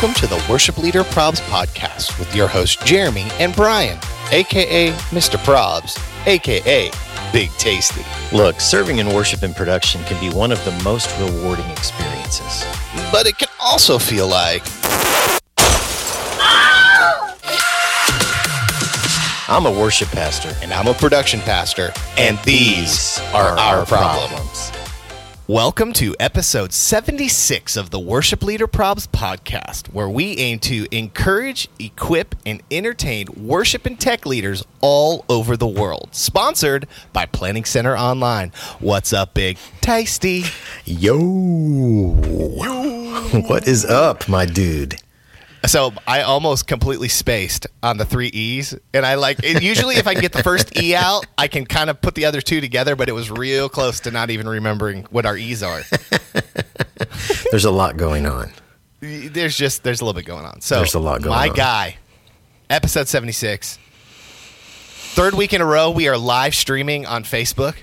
Welcome to the Worship Leader Probs podcast with your hosts Jeremy and Brian, aka Mr. Probs, aka Big Tasty. Look, serving in worship and production can be one of the most rewarding experiences. But it can also feel like I'm a worship pastor, and I'm a production pastor, and these are our problems. Welcome to episode 76 of the Worship Leader Probs podcast, where we aim to encourage, equip, and entertain worship and tech leaders all over the world. Sponsored by Planning Center Online. What's up, Big Tasty? Yo. Yo. What is up, my dude? So I almost completely spaced on the three E's, and I like it, usually if I can get the first E out, I can kind of put the other two together. But it was real close to not even remembering what our E's are. there's a lot going on. There's just there's a little bit going on. So there's a lot going my on. My guy, episode seventy six. Third week in a row, we are live streaming on Facebook.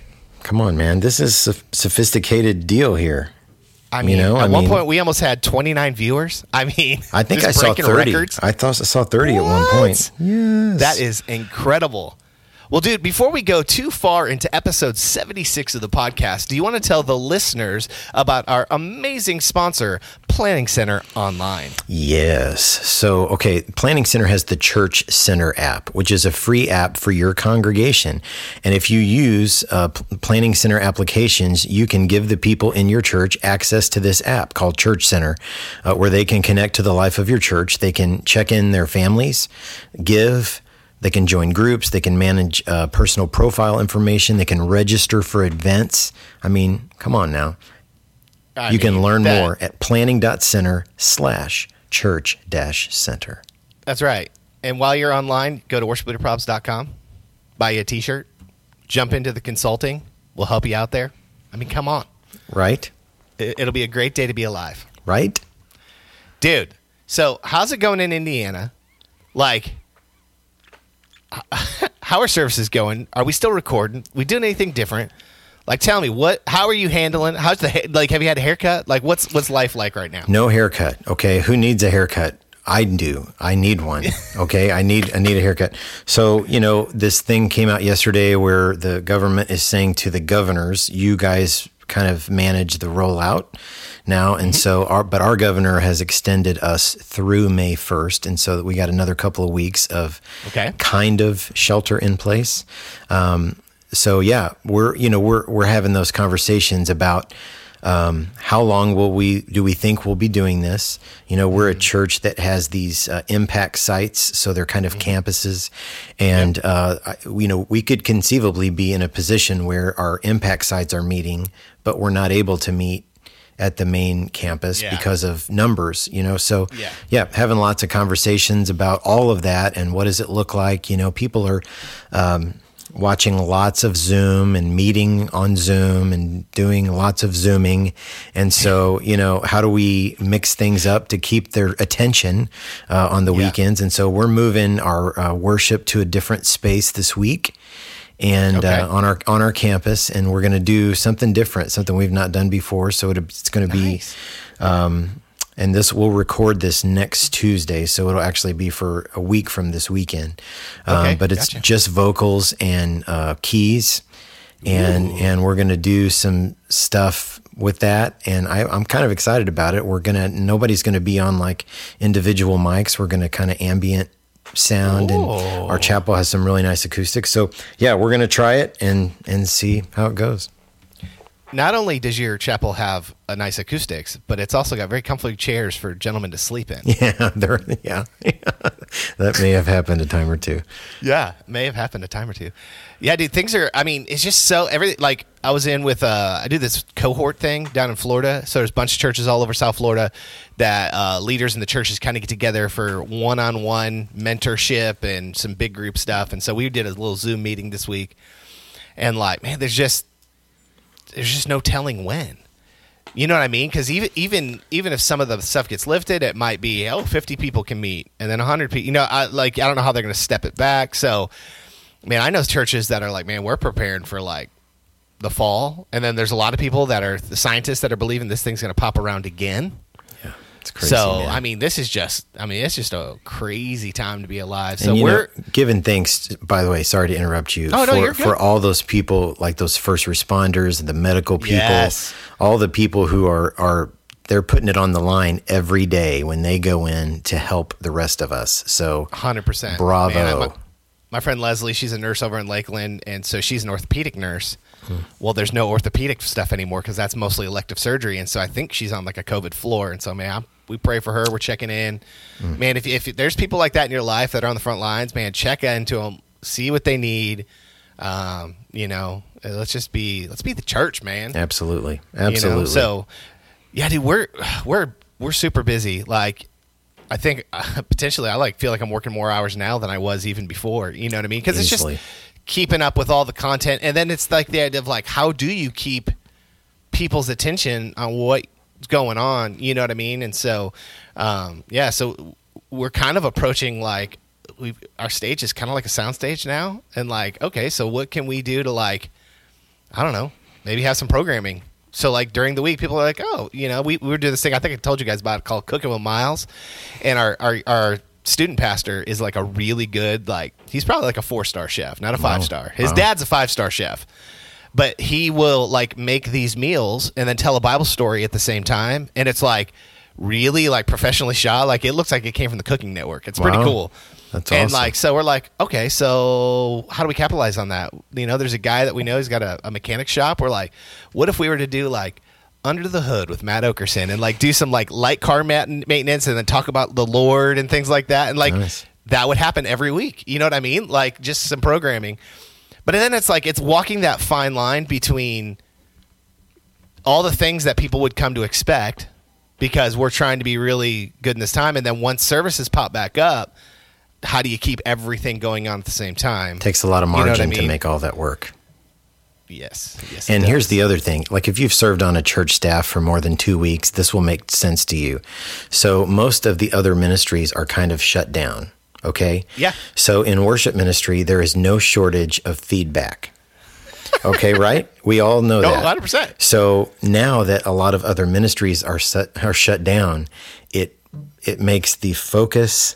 Come on, man! This is a sophisticated deal here. I mean, you know, at I one mean, point we almost had 29 viewers. I mean, I think I saw 30. Records. I thought I saw 30 what? at one point. Yes. That is incredible. Well, dude, before we go too far into episode 76 of the podcast, do you want to tell the listeners about our amazing sponsor, Planning Center Online? Yes. So, okay, Planning Center has the Church Center app, which is a free app for your congregation. And if you use uh, Planning Center applications, you can give the people in your church access to this app called Church Center, uh, where they can connect to the life of your church. They can check in their families, give, they can join groups. They can manage uh, personal profile information. They can register for events. I mean, come on now. I you mean, can learn that, more at planning.center slash church dash center. That's right. And while you're online, go to worshipleaderprobs.com, buy you a t-shirt, jump into the consulting. We'll help you out there. I mean, come on. Right. It'll be a great day to be alive. Right. Dude, so how's it going in Indiana? Like, how are services going? Are we still recording? We doing anything different? Like, tell me what? How are you handling? How's the like? Have you had a haircut? Like, what's what's life like right now? No haircut. Okay, who needs a haircut? I do. I need one. Okay, I need I need a haircut. So you know, this thing came out yesterday where the government is saying to the governors, "You guys kind of manage the rollout." now, and mm-hmm. so our but our governor has extended us through May first, and so we got another couple of weeks of okay. kind of shelter in place. Um, so yeah, we're you know we're we're having those conversations about. Um, how long will we do we think we'll be doing this? You know, we're a mm-hmm. church that has these uh, impact sites, so they're kind of mm-hmm. campuses, and yep. uh, you know we could conceivably be in a position where our impact sites are meeting, but we're not able to meet at the main campus yeah. because of numbers, you know. So yeah. yeah. having lots of conversations about all of that and what does it look like. You know, people are um, watching lots of Zoom and meeting on Zoom and doing lots of Zooming, and so you know, how do we mix things up to keep their attention uh, on the yeah. weekends? And so we're moving our uh, worship to a different space this week and okay. uh, on our on our campus, and we're going to do something different, something we've not done before. So it, it's going to be, um, and this we'll record this next Tuesday, so it'll actually be for a week from this weekend. Um, okay, but it's gotcha. just vocals and uh, keys, and Ooh. and we're going to do some stuff with that and I, am kind of excited about it we're gonna nobody's gonna be on like individual mics we're gonna kind of ambient sound Ooh. and our oh. chapel has some really nice acoustics. So yeah, we're gonna try it and and see how it goes. Not only does your chapel have a nice acoustics, but it's also got very comfortable chairs for gentlemen to sleep in. Yeah, there. Yeah, that may have happened a time or two. Yeah, may have happened a time or two. Yeah, dude, things are. I mean, it's just so everything. Like I was in with. Uh, I do this cohort thing down in Florida. So there's a bunch of churches all over South Florida that uh, leaders in the churches kind of get together for one-on-one mentorship and some big group stuff. And so we did a little Zoom meeting this week, and like, man, there's just there's just no telling when. You know what I mean? Because even even even if some of the stuff gets lifted, it might be oh 50 people can meet, and then 100 people. You know, I, like I don't know how they're going to step it back. So man, I know churches that are like, man, we're preparing for like the fall, and then there's a lot of people that are the scientists that are believing this thing's going to pop around again. Yeah. crazy, so man. I mean, this is just I mean, it's just a crazy time to be alive. So and we're know, giving thanks. By the way, sorry to interrupt you. Oh, no, for, you're good. for all those people, like those first responders, and the medical people, Yes. all the people who are are they're putting it on the line every day when they go in to help the rest of us. So Hundred percent. Bravo. my, my friend Leslie, she's a nurse over in Lakeland, and so she's an orthopedic nurse. Hmm. Well, there's no orthopedic stuff anymore because that's mostly elective surgery, and so I think she's on like a COVID floor. And so, man, I'm- we pray for her. We're checking in, Hmm. man. If if there's people like that in your life that are on the front lines, man, check into them, see what they need. Um, you know, uh, let's just be let's be the church, man. absolutely, You know? absolutely. So, yeah, dude, we're we're we're super busy. Like, I think uh, potentially, I like feel like I'm working more hours now than I was even before. You know what I mean? Because it's just keeping up with all the content, and then it's like the idea of like, how do you keep people's attention on what's going on? You know what I mean? And so, um, yeah, so we're kind of approaching like we our stage is kind of like a sound stage now, and like, okay, so what can we do to like I don't know, maybe have some programming. So like during the week, people are like, oh, you know, we, we were doing this thing. I think I told you guys about it called Cooking with Miles, and our our, our student pastor is like a really good like he's probably like a four star chef, not a five star. His Wow. dad's a five star chef, but he will like make these meals and then tell a Bible story at the same time, and it's like really like professionally shot. Like it looks like it came from the Cooking Network. It's pretty Wow. cool. That's awesome. and like so we're like okay so how do we capitalize on that you know there's a guy that we know he's got a, a mechanic shop we're like what if we were to do like under the hood with matt okerson and like do some like light car maintenance and then talk about the lord and things like that and like Nice. that would happen every week you know what i mean like just some programming but then it's like it's walking that fine line between all the things that people would come to expect because we're trying to be really good in this time and then once services pop back up how do you keep everything going on at the same time takes a lot of You know I margin to make all that work. yes yes And here's the other thing. Like if you've served on a church staff for more than two weeks, this will make sense to you. So most of the other ministries are kind of shut down. Okay. Yeah. So in worship ministry, there is no shortage of feedback. Okay, right? We all know No, that. 100%. So now that a lot of other ministries are set, are shut down, it it makes the focus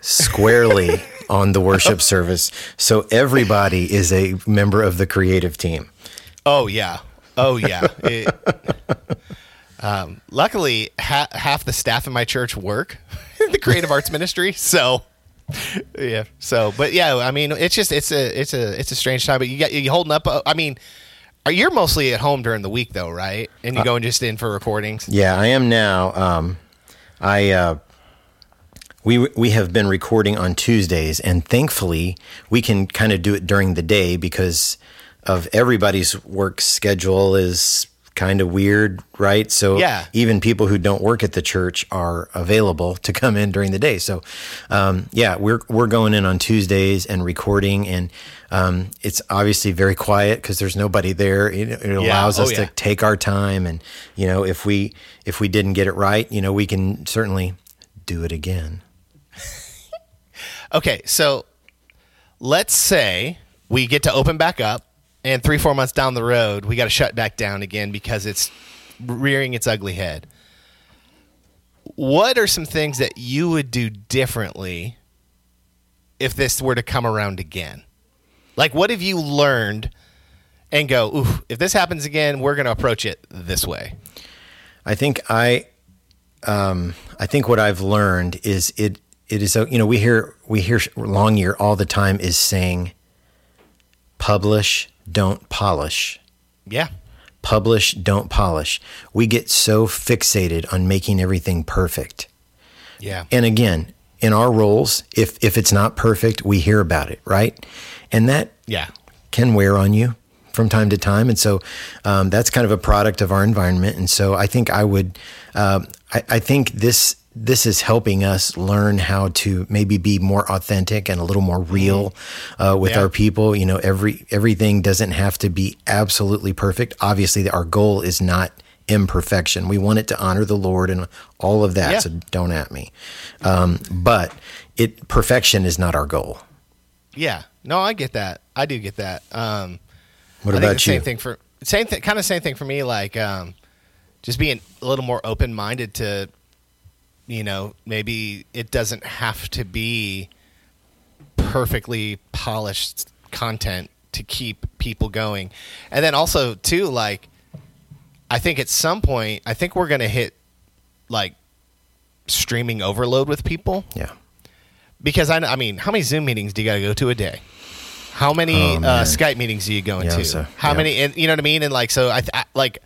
squarely on the worship service. So everybody is a member of the creative team. oh yeah oh yeah It- um, luckily ha- half the staff in my church work the creative arts ministry. So yeah. So but yeah i mean it's just it's a it's a it's a strange time but you got you holding up uh, i mean are you're mostly at home during the week though right? And you're going just in for recordings? Yeah, I am now. Um, I uh, we we have been recording on Tuesdays, and thankfully we can kind of do it during the day because of everybody's work schedule is kind of weird, right? So Yeah. even people who don't work at the church are available to come in during the day. So um, yeah, we're we're going in on Tuesdays and recording, and um, it's obviously very quiet because there's nobody there. It, it allows Oh, us yeah. to take our time, and you know if we if we didn't get it right, you know we can certainly do it again. Okay, so let's say we get to open back up, and three, four months down the road, we got to shut back down again because it's rearing its ugly head. What are some things that you would do differently if this were to come around again? Like, what have you learned and go, ooh, if this happens again, we're going to approach it this way? I think I, um, I think what I've learned is it. It is you know we hear we hear Longyear all the time is saying, publish, don't polish. Yeah. Publish, don't polish. We get so fixated on making everything perfect. Yeah. And again, in our roles, if if it's not perfect, we hear about it, right? And that Yeah. can wear on you from time to time. And so um, that's kind of a product of our environment. And so I think I would, um, I, I think this this is helping us learn how to maybe be more authentic and a little more real uh, with Yeah. our people. You know, every everything doesn't have to be absolutely perfect. Obviously, our goal is not imperfection. We want it to honor the Lord and all of that. Yeah. So don't at me. Um, but it perfection is not our goal. Yeah. No, I get that. I do get that. Um, What I think about the same thing for same thing, kind of same thing for me. Like, um, just being a little more open minded to you know, maybe it doesn't have to be perfectly polished content to keep people going. And then also too like I think at some point I think we're going to hit like streaming overload with people Yeah. because I, I mean, how many Zoom meetings do you got to go to a day? How many Oh, uh. Skype meetings do you go into? so- how yeah. many? And you know what I mean? And like, so I, I like,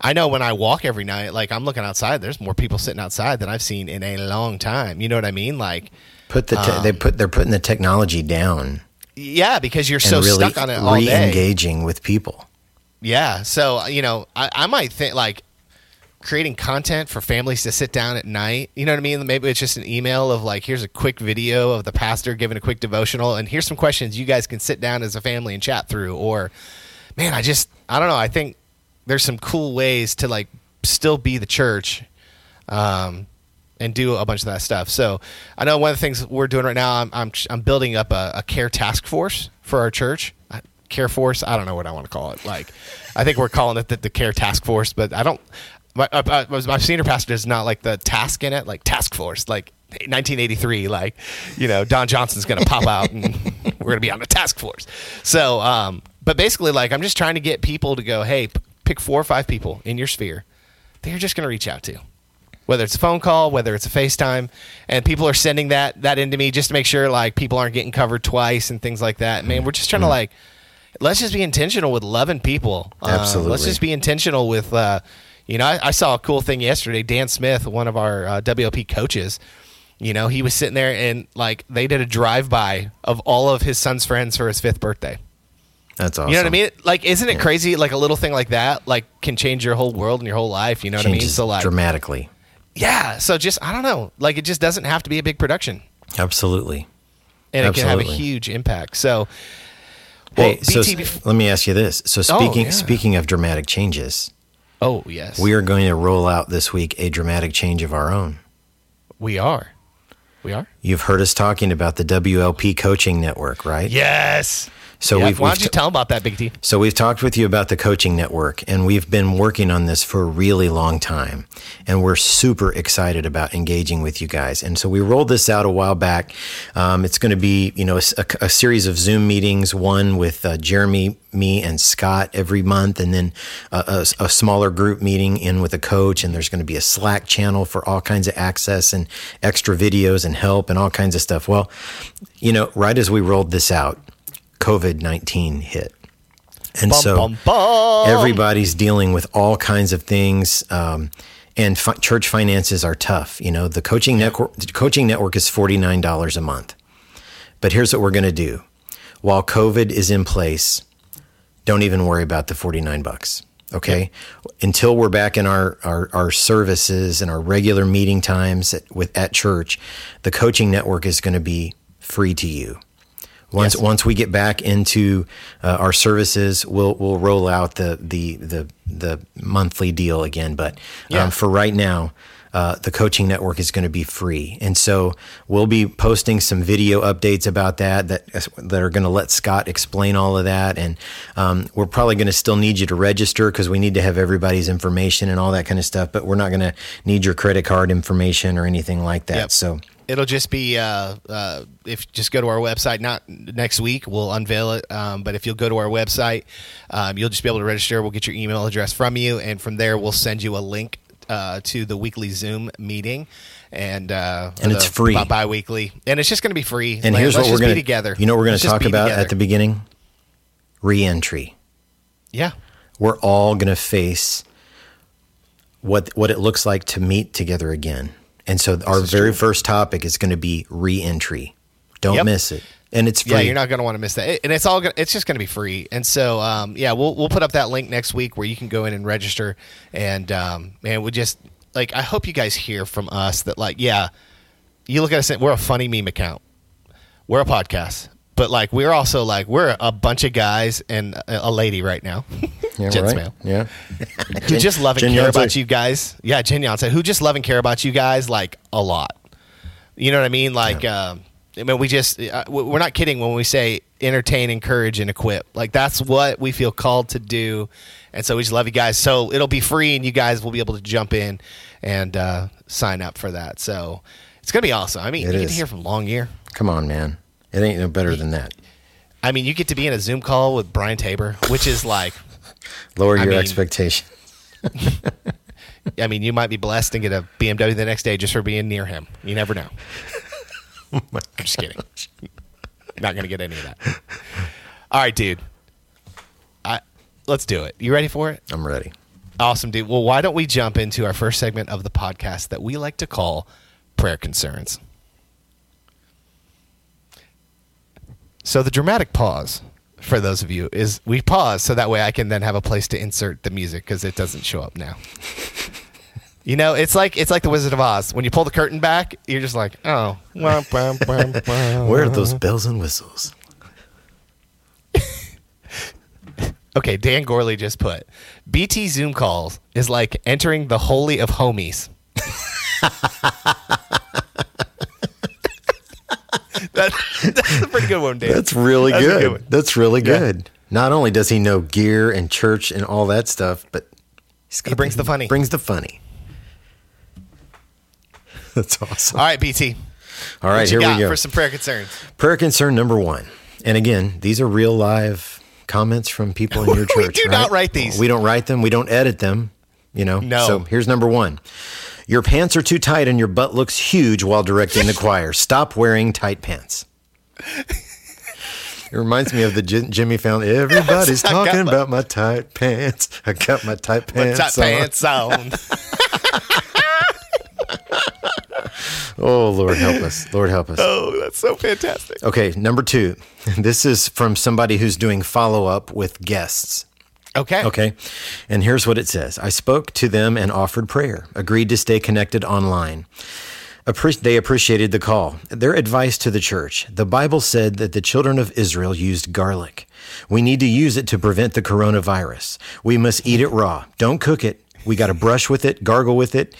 I know when I walk every night, like I'm looking outside. There's more people sitting outside than I've seen in a long time. You know what I mean? Like, Put the te- Um, they put they're putting the technology down yeah, because you're so really stuck on it all day. re-engaging with people. Yeah. So, you know, I, I might think like creating content for families to sit down at night. You know what I mean? Maybe it's just an email of like, here's a quick video of the pastor giving a quick devotional, and here's some questions you guys can sit down as a family and chat through. Or, man, I just, I don't know. I think there's some cool ways to like still be the church. Um, and do a bunch of that stuff. So I know one of the things we're doing right now. I'm I'm, I'm building up a, a care task force for our church. Care force. I don't know what I want to call it. Like, I think we're calling it the, the care task force, but I don't. My, uh, uh, my senior pastor does not like the task in it, like task force, like 1983. Like, you know, Don Johnson's going to pop out and we're going to be on the task force. So, um, but basically, like, I'm just trying to get people to go, hey, pick four or five people in your sphere that you're just going to reach out to whether it's a phone call, whether it's a FaceTime, and people are sending that that into me just to make sure like people aren't getting covered twice and things like that. Man, we're just trying to like let's just be intentional with loving people. Uh, let's just be intentional with. Uh, you know, I, I saw a cool thing yesterday. Dan Smith, one of our uh, WLP coaches, you know, he was sitting there and like they did a drive by of all of his son's friends for his fifth birthday. That's awesome. You know what I mean? Like, isn't it crazy? Like a little thing like that, like can change your whole world and your whole life. You know what I mean? Changes So like, dramatically. yeah. So just I don't know. Like it just doesn't have to be a big production, Absolutely. and it can have a huge impact. So, well, Hey, so BT let me ask you this. So oh, speaking yeah. speaking of dramatic changes, oh yes, we are going to roll out this week a dramatic change of our own. we are, we are. You've heard us talking about the WLP coaching network, right? Yes. So Yeah, we've, why we've don't you t- tell about that, Big T? So we've talked with you about the coaching network, and we've been working on this for a really long time, and we're super excited about engaging with you guys. And so we rolled this out a while back. Um, it's going to be, you know, a- a series of Zoom meetings, one with uh, Jeremy, me, and Scott every month, and then a, a- a smaller group meeting in with a coach. And there's going to be a Slack channel for all kinds of access and extra videos and help and all kinds of stuff. Well, you know, right as we rolled this out, COVID 19 hit. And Bum, so bum, bum. everybody's dealing with all kinds of things. Um, and fi- church finances are tough. You know, the coaching network, the coaching network is $49 a month. But here's what we're going to do. While COVID is in place, don't even worry about the 49 bucks. Okay. Until we're back in our, our, our services and our regular meeting times at, with, at church, the coaching network is going to be free to you. Once Yes. once we get back into uh, our services, we'll we'll roll out the the the the monthly deal again. But Yeah. um, for right now, uh, the coaching network is going to be free, and so we'll be posting some video updates about that that that are going to let Scott explain all of that. And um, we're probably going to still need you to register because we need to have everybody's information and all that kind of stuff. But we're not going to need your credit card information or anything like that. Yep. So. It'll just be uh, uh, if just go to our website. Not next week, we'll unveil it. Um, but if you'll go to our website, um, you'll just be able to register. We'll get your email address from you, and from there, we'll send you a link uh, to the weekly Zoom meeting, and uh, And it's free. bi- bi-weekly, and it's just going to be free. And Like, here's what we're going be together. You know what we're going to talk about together. at the beginning? Reentry. yeah. We're all going to face what what it looks like to meet together again. And so our very true. first topic is going to be reentry. Don't Yep. miss it. And it's free. Yeah, you're not going to want to miss that, and it's all gonna, it's just going to be free. And so, um, yeah, we'll we'll put up that link next week where you can go in and register. And um, man, we just like I hope you guys hear from us that like yeah, you look at us and we're a funny meme account, we're a podcast, but like we're also like we're a bunch of guys and a, lady right now, Yeah, Jen's right. mail, Yeah. who just love and care Yonsei. about you guys. Yeah, Jen Yonsei, who just love and care about you guys like a lot. You know what I mean? Like, um, I mean, we just uh, we- we're not kidding when we say entertain, encourage, and equip. Like that's what we feel called to do, and so we just love you guys. So it'll be free, and you guys will be able to jump in and uh, sign up for that. So it's gonna be awesome. I mean, It you get to hear from Longyear. Come on, man. It ain't no better than that. I mean, you get to be in a Zoom call with Brian Tabor, which is like, Lower I your mean- expectation. I mean, you might be blessed and get a BMW the next day just for being near him. You never know. Oh I'm just kidding. Not gonna get any of that. All right, dude. I let's do it. You ready for it? I'm ready. Awesome, dude. Well, why don't we jump into our first segment of the podcast that we like to call prayer concerns? So the dramatic pause for those of you is we pause so that way I can then have a place to insert the music because it doesn't show up now. You know, it's like it's like the Wizard of Oz. When you pull the curtain back, you're just like, oh, wah, wah, wah, wah. Where are those bells and whistles? Okay, Dan Gorley just put BT Zoom calls is like entering the holy of homies. that, that's a pretty good one, Dan. That's really That's good. good. That's really Yeah. good. Not only does he know gear and church and all that stuff, but He brings the funny. Brings the funny. That's awesome. All right, BT. All right, here got we go. for some prayer concerns. Prayer concern number one. And again, these are real live comments from people in your church. We do right? not write these. We don't write them. We don't edit them. You know. No. So here's number one. Your pants are too tight and your butt looks huge while directing the choir. Stop wearing tight pants. It reminds me of the Jim- Jimmy Fallon. Everybody's talking my- about my tight pants. I got my tight My pants. tight on. pants on. Oh Lord, help us! Lord, help us. oh, that's so fantastic. Okay, number two. This is from somebody who's doing follow up with guests. Okay. Okay. And here's what it says I spoke to them and offered prayer, agreed to stay connected online. Appre- they appreciated the call. Their advice to the church the Bible said that the children of Israel used garlic. We need to use it to prevent the coronavirus. We must eat it raw. Don't cook it. We got to brush with it, gargle with it.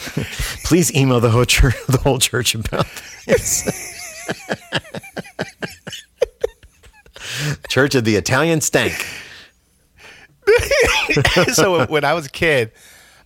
Please email the whole church, the whole church about this. Church of the Italian Stank. so when I was a kid,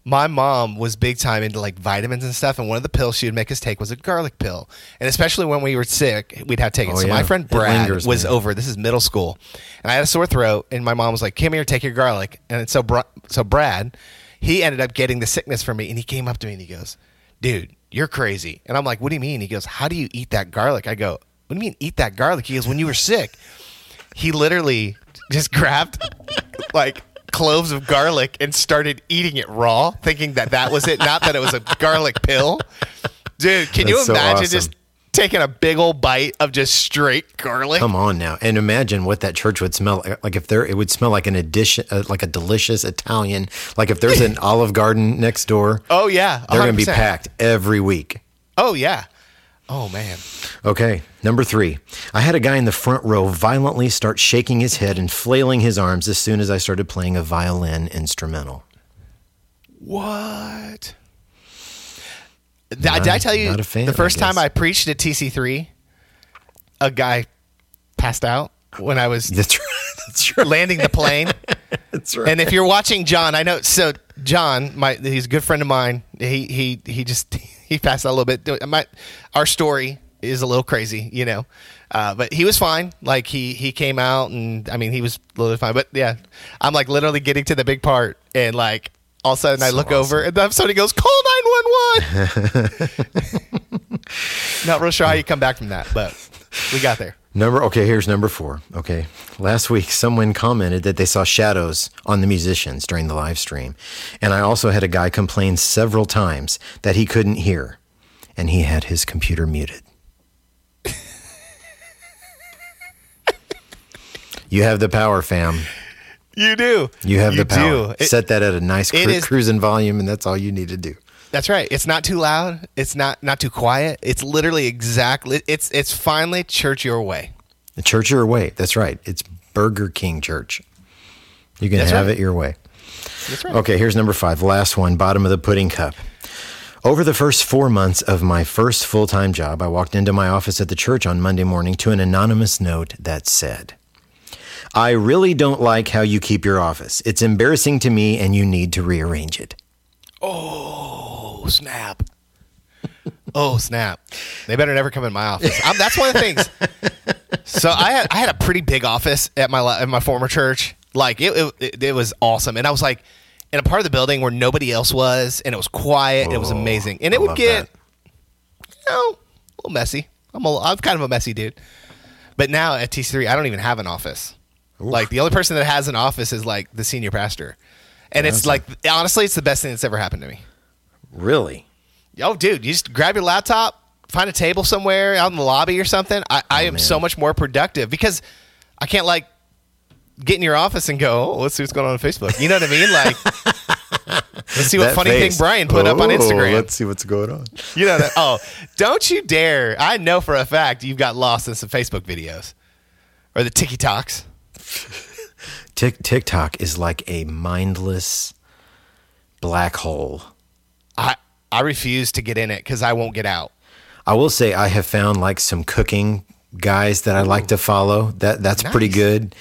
my mom was big time into like vitamins and stuff, and one of the pills she would make us take was a garlic pill. And especially when we were sick, we'd have to take it. Oh, so yeah. my friend Brad lingers, was man. over. This is middle school, and I had a sore throat, and my mom was like, "Come here, take your garlic." And so, so Brad, he ended up getting the sickness from me, and he came up to me and he goes, "Dude, you're crazy." And I'm like, "What do you mean?" He goes, "How do you eat that garlic?" I go, "What do you mean eat that garlic?" He goes, "When you were sick." he literally just grabbed like cloves of garlic and started eating it raw, thinking that that was it, not that it was a garlic pill. Dude, can you That's so imagine awesome. just taking a big old bite of just straight garlic? Come on now, and imagine what that church would smell like. Like if there, it would smell like an addition, uh, like a delicious Italian. Like if there's an Olive Garden next door, Oh yeah, they're going to be packed every week. Oh yeah. Oh man. Okay, number three. I had a guy in the front row violently start shaking his head and flailing his arms as soon as I started playing a violin instrumental. What? Did, I- Not did I tell you not a fan, the first I time. I preached at TC3, a guy passed out when I was That's right. That's right. landing the plane. That's right. And if you're watching John, I know. So John, my he's a good friend of mine. He he he just he passed out a little bit. My our story is a little crazy, you know, uh, but he was fine. Like he he came out, and I mean he was a little fine. But yeah, I'm like literally getting to the big part, and like all of a sudden I So look over, and then somebody goes, "Call 911." Not real sure how you come back from that, but we got there. Number okay, here's number four. Okay. Last week someone commented that they saw shadows on the musicians during the live stream. And I also had a guy complain several times that he couldn't hear and he had his computer muted. you have the power, fam. You do. You have the power. It- Set that at a nice cru- is- cruising volume and that's all you need to do. That's right. It's not too loud. It's not not too quiet. It's literally exactly. It's it's finally church your way. The church your way. That's right. It's Burger King church. You can That's have right. it your way. That's right. Okay, here's number five. Last one, bottom of the pudding cup. Over the first four months of my first full time job, I walked into my office at the church on Monday morning to an anonymous note that said, I really don't like how you keep your office. It's embarrassing to me and you need to rearrange it. oh Oh, snap. oh snap! They better never come in my office. I'm, that's one of the things. So I had I had a pretty big office at my at my former church. Like it, it, it was awesome, and I was like in a part of the building where nobody else was, and it was quiet. it was Oh, amazing, and it I would get that. you know a little messy. I'm a, I'm kind of a messy dude. But now at TC3, I don't even have an office. Like the only person that has an office is like the senior pastor, and it's like honestly, it's the best thing that's ever happened to me. Really? Oh, dude, you just grab your laptop, find a table somewhere out in the lobby or something. I, I oh, am man. so much more productive because I can't like get in your office and go, oh, let's see what's going on on Facebook. You know what I mean? Like, let's see what That funny face. thing Brian put up on Oh, Instagram. Let's see what's going on. You know that? Oh, don't you dare! I know for a fact you've got lost in some Facebook videos or the TikToks. Tik TikTok is like a mindless black hole. I I refuse to get in it because I won't get out. I will say I have found like some cooking guys that I like to follow. That that's pretty good.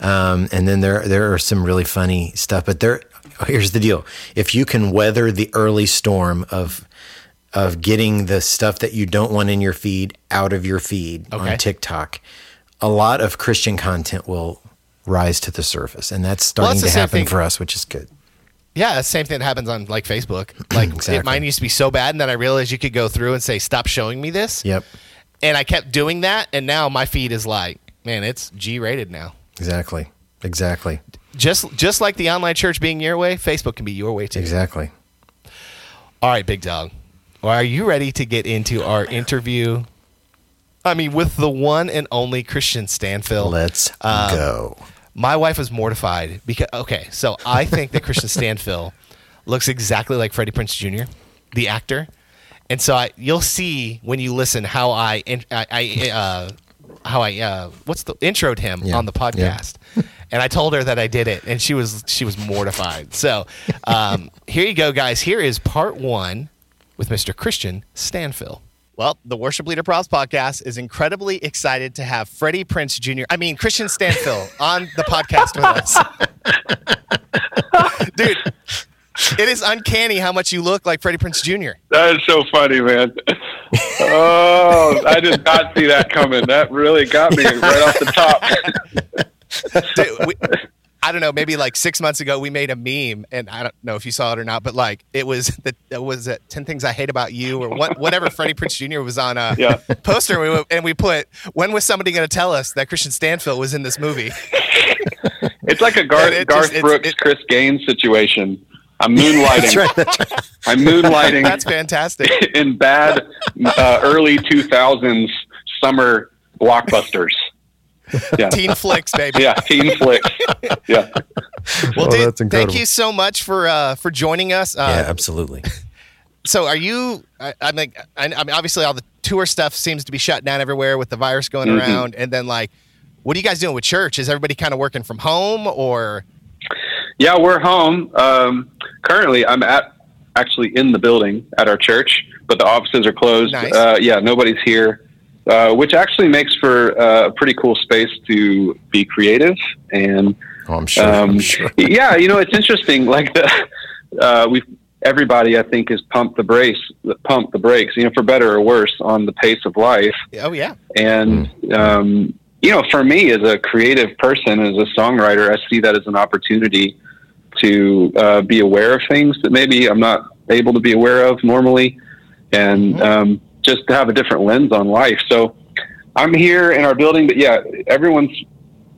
Um, and then there there are some really funny stuff. But there, here's the deal: if you can weather the early storm of of getting the stuff that you don't want in your feed out of your feed Okay. on TikTok, a lot of Christian content will rise to the surface, and that's starting it's the to happen for us, which is good. Yeah, same thing that happens on like Facebook. Like Exactly. it, mine used to be so bad, and then I realized you could go through and say, "Stop showing me this." Yep, And I kept doing that, and now my feed is like, man, it's G rated now. exactly, exactly, Just just like the online church being your way, Facebook can be your way too. exactly. All right, big dog. Well, are you ready to get into our interview? I mean, with the one and only Kristian Stanfill. Let's Um, go. My wife was mortified because okay, so I think that Kristian Stanfill looks exactly like Freddie Prinze Jr., the actor, and so I, you'll see when you listen how I I, I uh, how I uh, what's the introed him Yeah, on the podcast, and I told her that I did it, and she was she was mortified. So um, here you go, guys. Here is part one with Mr. Kristian Stanfill. Well, the Worship Leader Probs podcast is incredibly excited to have Freddie Prinze Jr. I mean Kristian Stanfill on the podcast with us. Dude, it is uncanny how much you look like Freddie Prinze Jr. That is so funny, man. Oh, I did not see that coming. That really got me right off the top. Dude, we, I don't know, maybe like six months ago we made a meme, and I don't know if you saw it or not, but like it was the it was uh, ten things I hate about you or what, whatever Freddie Prinze Jr. was on a Yeah. poster, and we, went- and we put when was somebody going to tell us that Kristian Stanfill was in this movie? It's like a Garth, it Garth just- Brooks, it- Chris Gaines situation. I'm moonlighting. That's right. That's right. I'm moonlighting That's fantastic. in bad uh, early 2000s summer blockbusters. Yeah. Teen flicks, baby. Yeah, teen flicks. Yeah. Well, Oh, dude, thank you so much for uh, for joining us. Uh, yeah, absolutely. so are you I, I mean I, I mean obviously all the tour stuff seems to be shut down everywhere with the virus going Mhm. around and then like what are you guys doing with church is everybody kind of working from home or Yeah, we're home. Um, currently, I'm at actually in the building at our church, but the offices are closed. Nice. Uh, yeah, nobody's here, uh, which actually makes for uh, a pretty cool space to be creative. And Oh, I'm sure. um, I'm sure. yeah, you know, it's interesting. Like the uh, we, everybody, I think, is pumped the brace, pump the brakes. You know, for better or worse, on the pace of life. oh yeah And um, you know, for me as a creative person, as a songwriter, I see that as an opportunity to uh, be aware of things that maybe I'm not able to be aware of normally, and Mhm. um, just to have a different lens on life. So I'm here in our building, but yeah, everyone's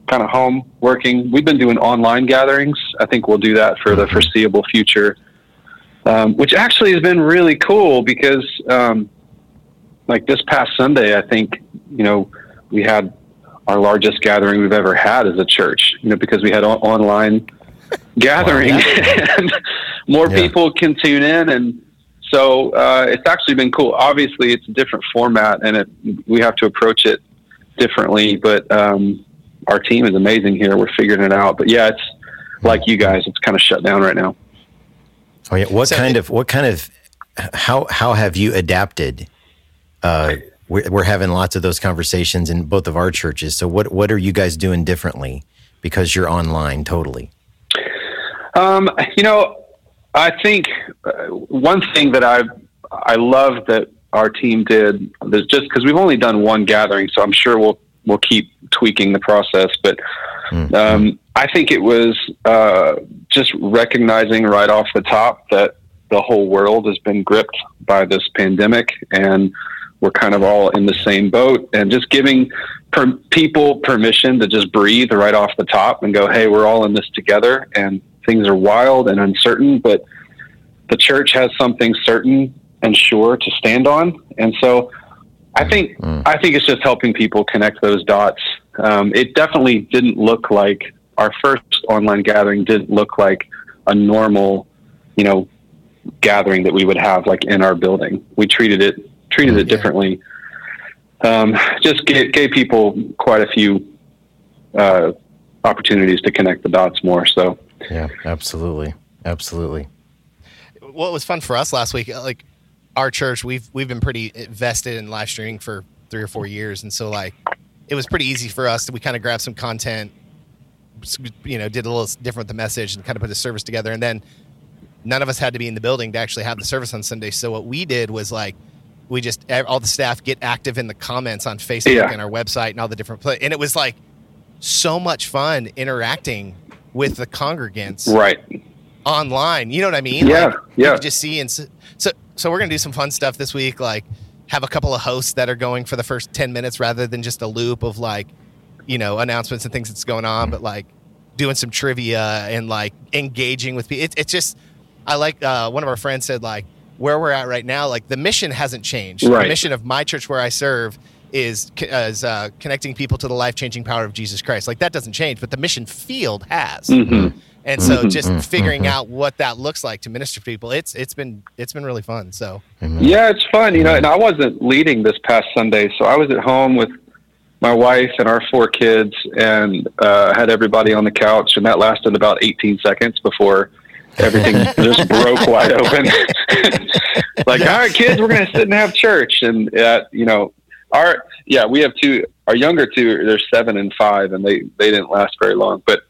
kind of home working. We've been doing online gatherings. I think we'll do that for the Mhm. foreseeable future, um, which actually has been really cool because, um, like this past Sunday, I think you know we had our largest gathering we've ever had as a church. You know because we had on- online gathering and more Yeah. people can tune in and. So uh, it's actually been cool. Obviously, it's a different format, and it, we have to approach it differently. But um, our team is amazing here. We're figuring it out. But yeah, it's like you guys. It's kind of shut down right now. Oh yeah. What So kind it- of what kind of how how have you adapted? Uh, we're, we're having lots of those conversations in both of our churches. So what what are you guys doing differently because you're online totally? Um, you know, I think uh, one thing that I I love that our team did is just because we've only done one gathering, so I'm sure we'll we'll keep tweaking the process. But mm-hmm. um, I think it was uh, just recognizing right off the top that the whole world has been gripped by this pandemic, and we're kind of all in the same boat, and just giving per- people permission to just breathe right off the top and go, "Hey, we're all in this together," and things are wild and uncertain, but the church has something certain and sure to stand on. And so I think mm. I think it's just helping people connect those dots. Um, it definitely didn't look like our first online gathering didn't look like a normal, you know, gathering that we would have like in our building. We treated it treated it differently. Um, just gave, gave people quite a few uh, opportunities to connect the dots more. So yeah, absolutely, absolutely. What was fun for us last week, like our church, we've we've been pretty invested in live streaming for three or four years, and so like it was pretty easy for us. We kind of grabbed some content, you know, did a little different with the message, and kind of put the service together. And then none of us had to be in the building to actually have the service on Sunday. So what we did was like we just all the staff get active in the comments on Facebook yeah. and our website and all the different places, and it was like so much fun interacting with the congregants, right? Online, you know what I mean? Yeah, like, yeah. just see and so, so so we're gonna do some fun stuff this week, like have a couple of hosts that are going for the first ten minutes rather than just a loop of like, you know, announcements and things that's going on, but like doing some trivia and like engaging with people. It, it's just I like uh, one of our friends said like where we're at right now, like the mission hasn't changed. Right. The mission of my church where I serve is is uh, connecting people to the life changing power of Jesus Christ. Like that doesn't change, but the mission field has. Mm-hmm. And so, mm-hmm. just mm-hmm. figuring out what that looks like to minister to people, it's it's been it's been really fun. So yeah, it's fun, you know. And I wasn't leading this past Sunday, so I was at home with my wife and our four kids, and uh, had everybody on the couch, and that lasted about 18 seconds before everything just broke wide open. like, all right, kids, we're gonna sit and have church, and uh, you know, our yeah, we have two. Our younger two, they're seven and five, and they they didn't last very long. But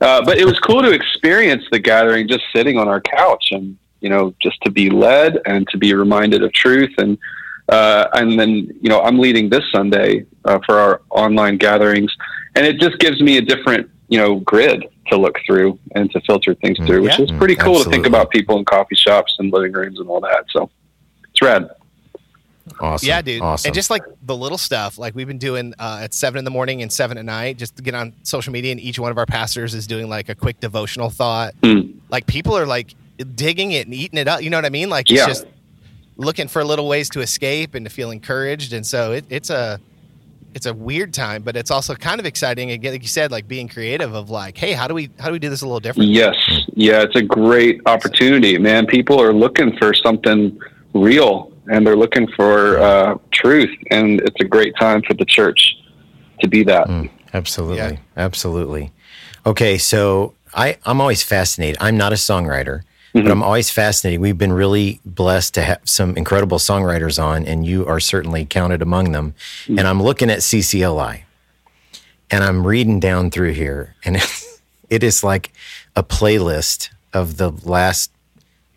uh, but it was cool to experience the gathering, just sitting on our couch, and you know, just to be led and to be reminded of truth, and uh, and then you know, I'm leading this Sunday uh, for our online gatherings, and it just gives me a different you know grid to look through and to filter things mm, through, which is pretty cool absolutely. to think about people in coffee shops and living rooms and all that. So it's rad. Awesome. Yeah, dude. Awesome. And just like the little stuff, like we've been doing uh, at seven in the morning and seven at night, just to get on social media, and each one of our pastors is doing like a quick devotional thought. Mm. Like people are like digging it and eating it up. You know what I mean? Like yeah. it's just looking for little ways to escape and to feel encouraged. And so it, it's a it's a weird time, but it's also kind of exciting. Again, like you said, like being creative of like, hey, how do we how do we do this a little different? Yes, yeah, it's a great opportunity, man. People are looking for something real, and they're looking for uh, truth, and it's a great time for the church to be that. Mm, absolutely, yeah. absolutely. Okay, so I I'm always fascinated. I'm not a songwriter. Mm-hmm. But I'm always fascinated. We've been really blessed to have some incredible songwriters on, and you are certainly counted among them. Mm-hmm. And I'm looking at CCLI, and I'm reading down through here, and it is like a playlist of the last,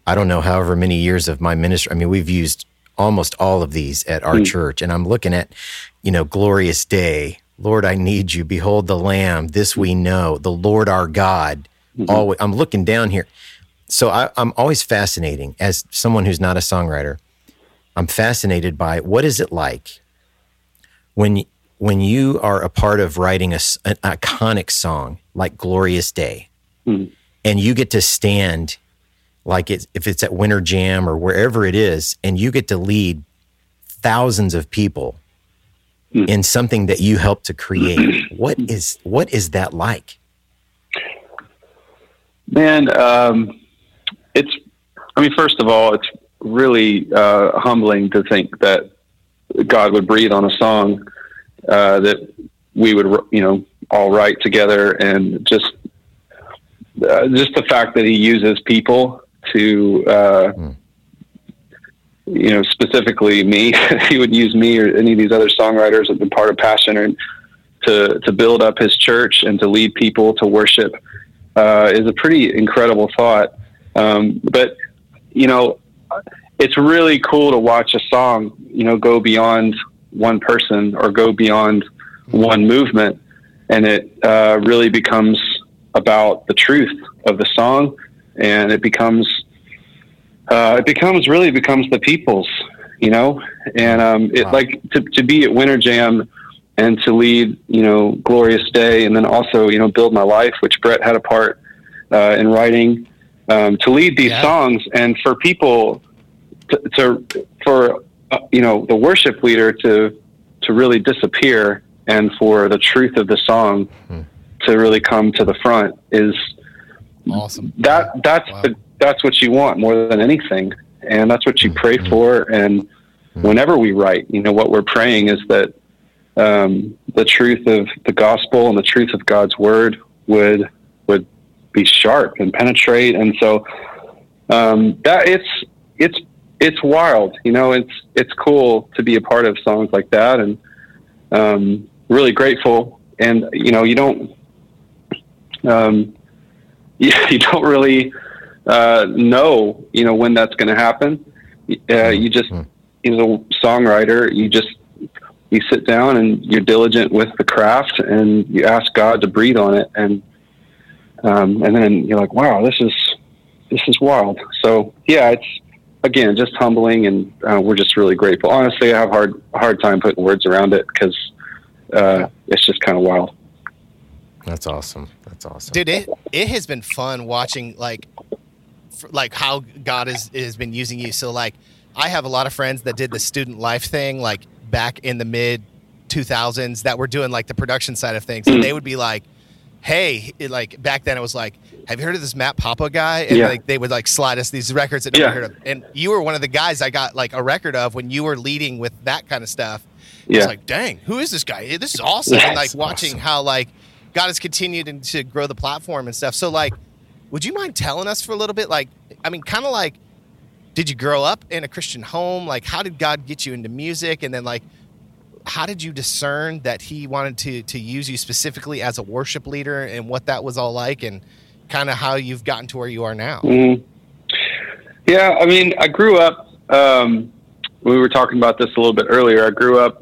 I don't know, however many years of my ministry. I mean, we've used almost all of these at our mm-hmm. church, and I'm looking at, you know, Glorious Day, Lord, I need you. Behold the Lamb. This we know. The Lord our God. Mm-hmm. Always, I'm looking down here so I, I'm always fascinating as someone who's not a songwriter. I'm fascinated by what is it like when when you are a part of writing a, an iconic song like "Glorious Day," mm. and you get to stand like it, if it's at Winter Jam or wherever it is, and you get to lead thousands of people mm. in something that you helped to create. what is what is that like? Man, um, it's, I mean, first of all, it's really uh, humbling to think that God would breathe on a song uh, that we would, you know, all write together, and just uh, just the fact that He uses people to, mm. you know, specifically me. he would use me or any of these other songwriters that have been part of Passion, and to to build up His church and to lead people to worship uh, is a pretty incredible thought. Um, but you know, it's really cool to watch a song, you know, go beyond one person or go beyond one movement, and it uh, really becomes about the truth of the song, and it becomes uh, it becomes really becomes the people's, you know, and um, it Wow. like to to be at Winter Jam and to lead, you know, Glorious Day, and then also, you know, Build My Life, which Brett had a part uh, in writing, um, to lead these Yeah. songs, and for people to, to for uh, you know the worship leader to to really disappear, and for the truth of the song to really come to the front is Awesome. that that's Wow. the, that's what you want more than anything, and that's what you pray for. And whenever we write, you know what we're praying is that um, the truth of the gospel and the truth of God's word would would be sharp and penetrate. And so um, that it's it's it's wild, you know. It's it's cool to be a part of songs like that, and um, really grateful. And you know, you don't um, you, you don't really uh, know, you know, when that's going to happen. Uh, you just, as a songwriter, you just you sit down and you're diligent with the craft, and you ask God to breathe on it, and um, and then you're like, wow, this is this is wild. So yeah, it's again just humbling, and uh, we're just really grateful. Honestly, I have hard hard time putting words around it because uh, it's just kind of wild. That's awesome. That's awesome. dude it it has been fun watching like f- like how god has has been using you so like i have a lot of friends that did the student life thing like back in the mid 2000s that were doing like the production side of things and they would be like hey it, like back then it was like have you heard of this matt papa guy and Yeah. like they would like slide us these records that nobody Yeah. heard of and you were one of the guys i got like a record of when you were leading with that kind of stuff I was Yeah. like, dang, who is this guy? This is awesome. Yeah, and like watching awesome. how like God has continued to grow the platform and stuff. So like, would you mind telling us for a little bit? Like, I mean, kind of like, did you grow up in a Christian home? Like, how did God get you into music? And then like, how did you discern that He wanted to to use you specifically as a worship leader and what that was all like and kind of how you've gotten to where you are now? Mm. Yeah, I mean, I grew up. Um, we were talking about this a little bit earlier. I grew up.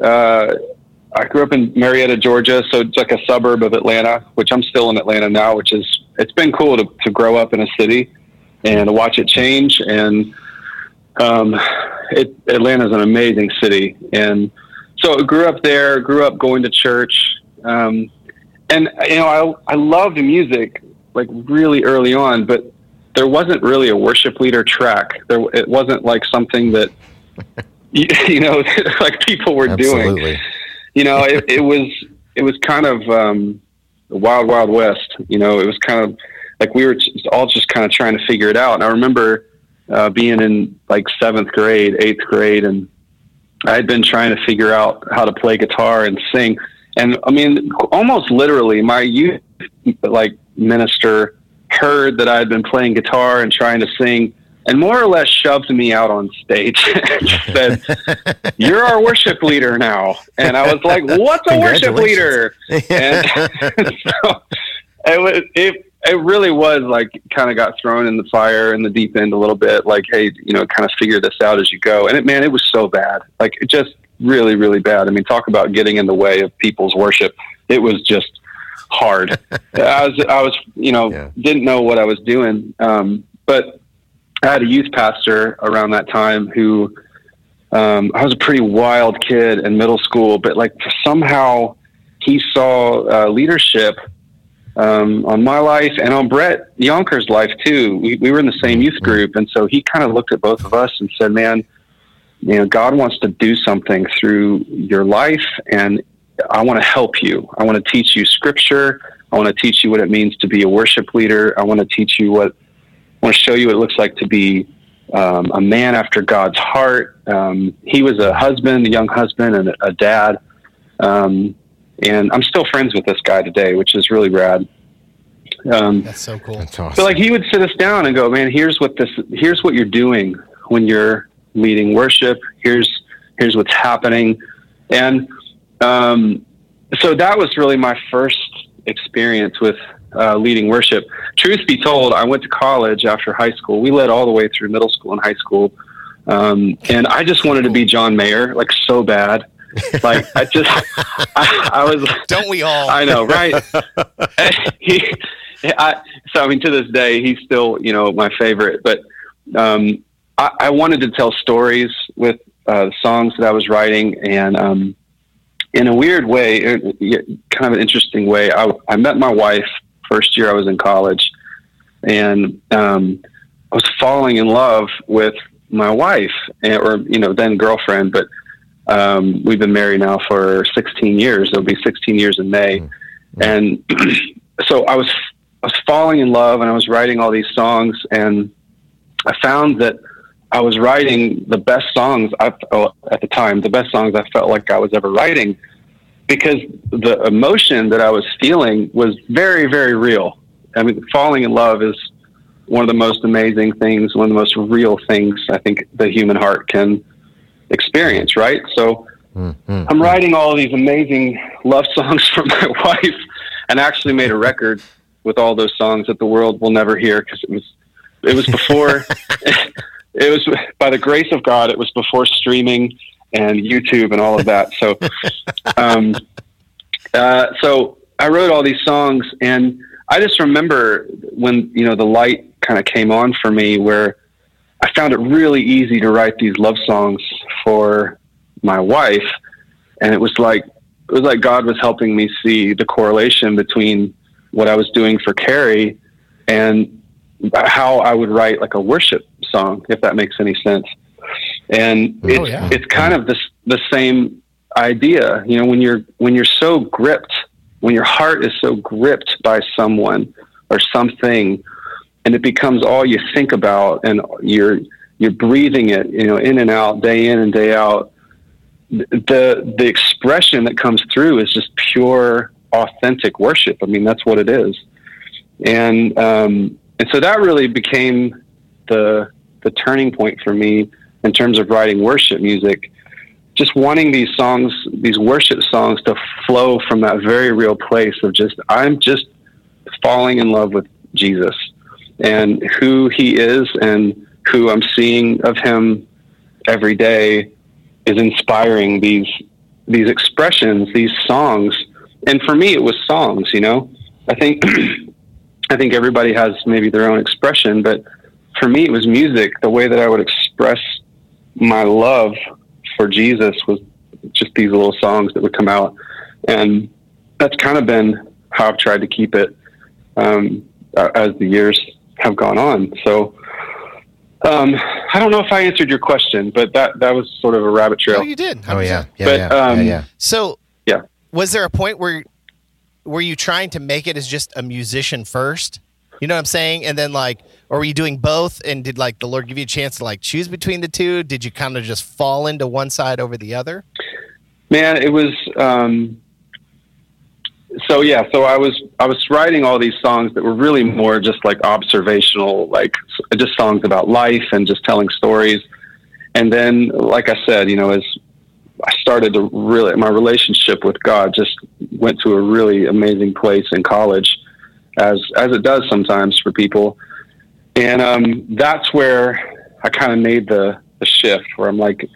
Uh, I grew up in Marietta, Georgia, so it's like a suburb of Atlanta, which I'm still in Atlanta now. Which is it's been cool to to grow up in a city and to watch it change. And um, it Atlanta's an amazing city, and so I grew up there. Grew up going to church. Um, and you know, I I loved music like really early on, but there wasn't really a worship leader track. There, it wasn't like something that you, you know, like people were doing. You know, it, it was it was kind of um, wild wild west. You know, it was kind of like we were all just kind of trying to figure it out. And I remember uh, being in like seventh grade, eighth grade, and I had been trying to figure out how to play guitar and sing. And I mean, almost literally, my youth like minister heard that I had been playing guitar and trying to sing, and more or less shoved me out on stage and said, "You're our worship leader now." And I was like, "What's a worship leader?" And so it was it. It really was like kind of got thrown in the fire in the deep end a little bit. Like, hey, you know, kind of figure this out as you go. And it, man, it was so bad. Like, it just really, really bad. I mean, talk about getting in the way of people's worship. It was just hard. I was, I was, you know, Yeah. didn't know what I was doing. Um, but I had a youth pastor around that time who, um, I was a pretty wild kid in middle school, but like somehow he saw uh, leadership um, on my life and on Brett Younker's life too. We, we were in the same youth group, and so he kind of looked at both of us and said, "Man, you know, God wants to do something through your life, and I want to help you. I want to teach you Scripture. I want to teach you what it means to be a worship leader. I want to teach you what I want to show you what it looks like to be." Um, a man after God's heart. Um, he was a husband, a young husband, and a, a dad. Um, and I'm still friends with this guy today, which is really rad. Um, That's so cool. That's awesome. so like he would sit us down and go, man, here's what this, here's what you're doing when you're leading worship. Here's, here's what's happening. And, um, so that was really my first experience with uh, leading worship. Truth be told, I went to college after high school. We led all the way through middle school and high school, um, and I just wanted to be John Mayer, like so bad. Like I just, I, I was. Don't we all? I know, right? he, I, so I mean, to this day, he's still you know my favorite. But um, I, I wanted to tell stories with uh, songs that I was writing, and um, in a weird way, kind of an interesting way, I, I met my wife first year I was in college, and um, I was falling in love with my wife, or you know, then girlfriend, but um, we've been married now for 16 years. It'll be 16 years in May, mm-hmm. and so I was I was falling in love, and I was writing all these songs, and I found that I was writing the best songs I oh, at the time, the best songs I felt like I was ever writing, because the emotion that I was feeling was very, very real. I mean, falling in love is one of the most amazing things, one of the most real things I think the human heart can experience, right? So mm-hmm. I'm writing all these amazing love songs for my wife and actually made a record with all those songs that the world will never hear because it was it was before it was by the grace of God it was before streaming and YouTube and all of that. So um, uh, so I wrote all these songs and I just remember when you know the light kind of came on for me where I found it really easy to write these love songs for my wife, and it was like it was like God was helping me see the correlation between what I was doing for Carrie and how I would write like a worship song, if that makes any sense. And oh, it's yeah. it's kind of this the same idea, you know, when you're when you're so gripped, when your heart is so gripped by someone or something and it becomes all you think about and you're you're breathing it you know in and out day in and day out the the expression that comes through is just pure authentic worship. I mean that's what it is. And um, and so that really became the the turning point for me in terms of writing worship music just wanting these songs these worship songs to flow from that very real place of just i'm just falling in love with jesus and who he is and who I'm seeing of him every day is inspiring these these expressions, these songs. And for me it was songs, you know. I think I think everybody has maybe their own expression, but for me it was music. The way that I would express my love for Jesus was just these little songs that would come out. And that's kind of been how I've tried to keep it um, as the years have gone on. So um, I don't know if I answered your question, but that that was sort of a rabbit trail. Oh, you did. 100%. Oh yeah, yeah, but, yeah, um, yeah, yeah. So yeah, was there a point where were you trying to make it as just a musician first? You know what I'm saying? And then like, or were you doing both? And did like the Lord give you a chance to like choose between the two? Did you kind of just fall into one side over the other? Man, it was. Um, so yeah, so I was I was writing all these songs that were really more just like observational, like just songs about life and just telling stories. And then, like I said, you know, as I started to really my relationship with God just went to a really amazing place in college, as as it does sometimes for people. And um, that's where I kind of made the the shift where I'm like,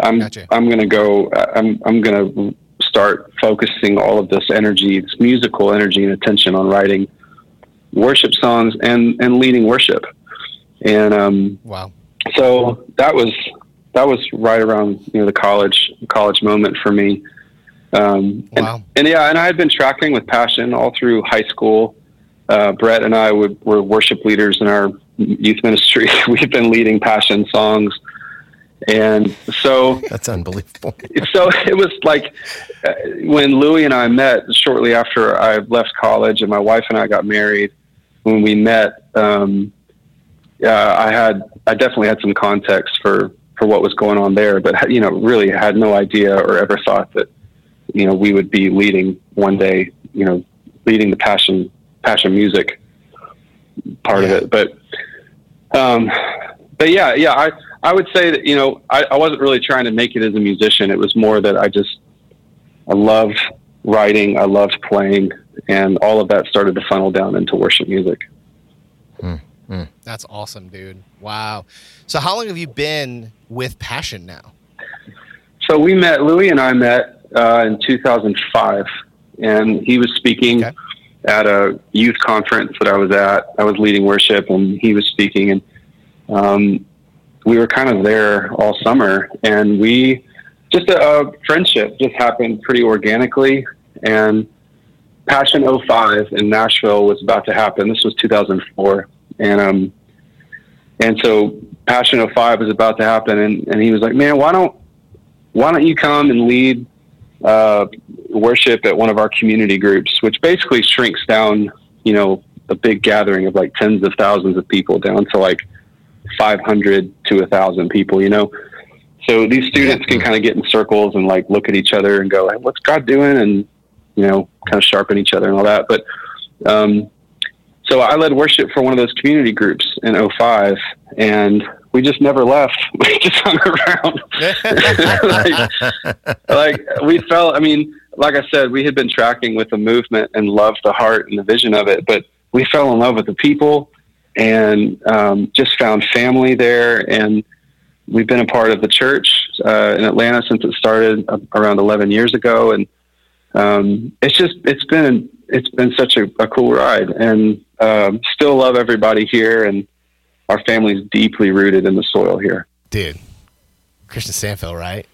I'm gotcha. I'm gonna go. I'm I'm gonna start focusing all of this energy, this musical energy and attention on writing worship songs and, and leading worship. And, um, wow. So that was, that was right around, you know, the college, college moment for me. Um, and, wow. and yeah, and I had been tracking with passion all through high school. Uh, Brett and I would, were worship leaders in our youth ministry. We've been leading passion songs and so that's unbelievable. so it was like uh, when Louie and I met shortly after I left college, and my wife and I got married. When we met, um, uh, I had I definitely had some context for for what was going on there, but you know, really had no idea or ever thought that you know we would be leading one day. You know, leading the passion passion music part yeah. of it, but. Um, but yeah, yeah, I, I would say that you know I, I wasn't really trying to make it as a musician. It was more that I just I loved writing, I loved playing, and all of that started to funnel down into worship music. That's awesome, dude. Wow. So how long have you been with Passion now? So we met, Louie and I met uh, in 2005, and he was speaking Okay. At a youth conference that I was at. I was leading worship, and he was speaking, and um, we were kind of there all summer, and we just a, a friendship just happened pretty organically, and Passion 05 in Nashville was about to happen. This was 2004, and um, and so Passion 05 was about to happen, and, and he was like, "Man, why don't why don't you come and lead uh, worship at one of our community groups, which basically shrinks down, you know, a big gathering of like tens of thousands of people down to like 500 to a thousand people, you know? So these students can kind of get in circles and like look at each other and go, hey, what's God doing? And, you know, kind of sharpen each other and all that. But, um, so I led worship for one of those community groups in 05 and we just never left. We just hung around. like, like we felt, I mean, like I said, we had been tracking with the movement and loved the heart and the vision of it, but we fell in love with the people and um, just found family there. And we've been a part of the church uh, in Atlanta since it started around 11 years ago. And um, it's just, it's been, it's been such a, a cool ride and um, still love everybody here. And our family's deeply rooted in the soil here. Dude. Kristian Stanfill, right?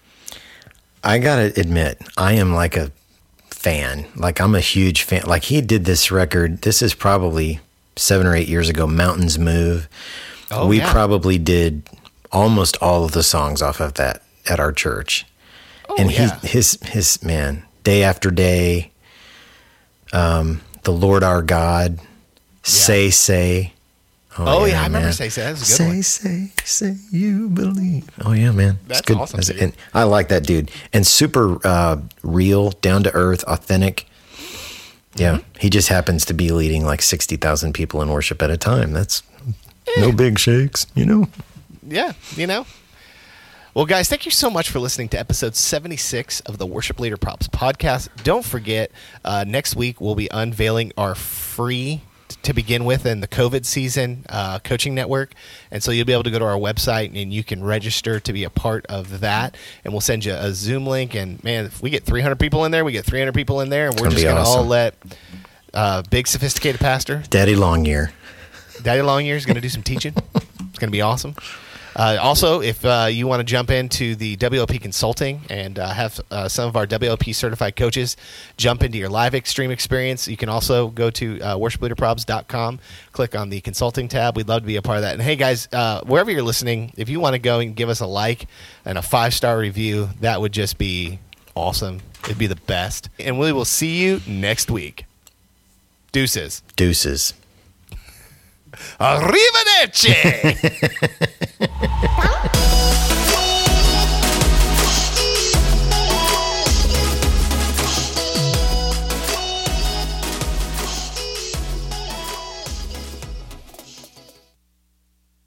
I gotta admit, I am like a fan. Like I'm a huge fan. Like he did this record. This is probably seven or eight years ago. Mountains Move. Oh, we yeah. probably did almost all of the songs off of that at our church. Oh, and he, yeah. his his man, day after day. Um, the Lord our God, say say. Oh, yeah, I remember man. Say Say. That was a good say, one. Say say you believe. Oh yeah, man, It's That's good. awesome, That's- and I like that dude, and super uh, real, down to earth, authentic. Yeah, Mm-hmm. he just happens to be leading like sixty thousand people in worship at a time. That's no big shakes, you know. Yeah, you know. Well, guys, thank you so much for listening to episode 76 of the Worship Leader Probs podcast. Don't forget, uh, next week we'll be unveiling our free, to begin with, in the COVID season uh, coaching network. And so you'll be able to go to our website and you can register to be a part of that. And we'll send you a Zoom link. And man, if we get 300 people in there, we get 300 people in there. And we're just going to all let uh, big, sophisticated pastor Daddy Longyear. Daddy Longyear is going to do some teaching. It's going to be awesome. Uh, also, if uh, you want to jump into the WLP consulting and uh, have uh, some of our WLP certified coaches jump into your livestream experience, you can also go to uh, worshipleaderprobs.com, click on the consulting tab. We'd love to be a part of that. And hey, guys, uh, wherever you're listening, if you want to go and give us a like and a five star review, that would just be awesome. It'd be the best. And we will see you next week. Deuces. Deuces. Arrivederci!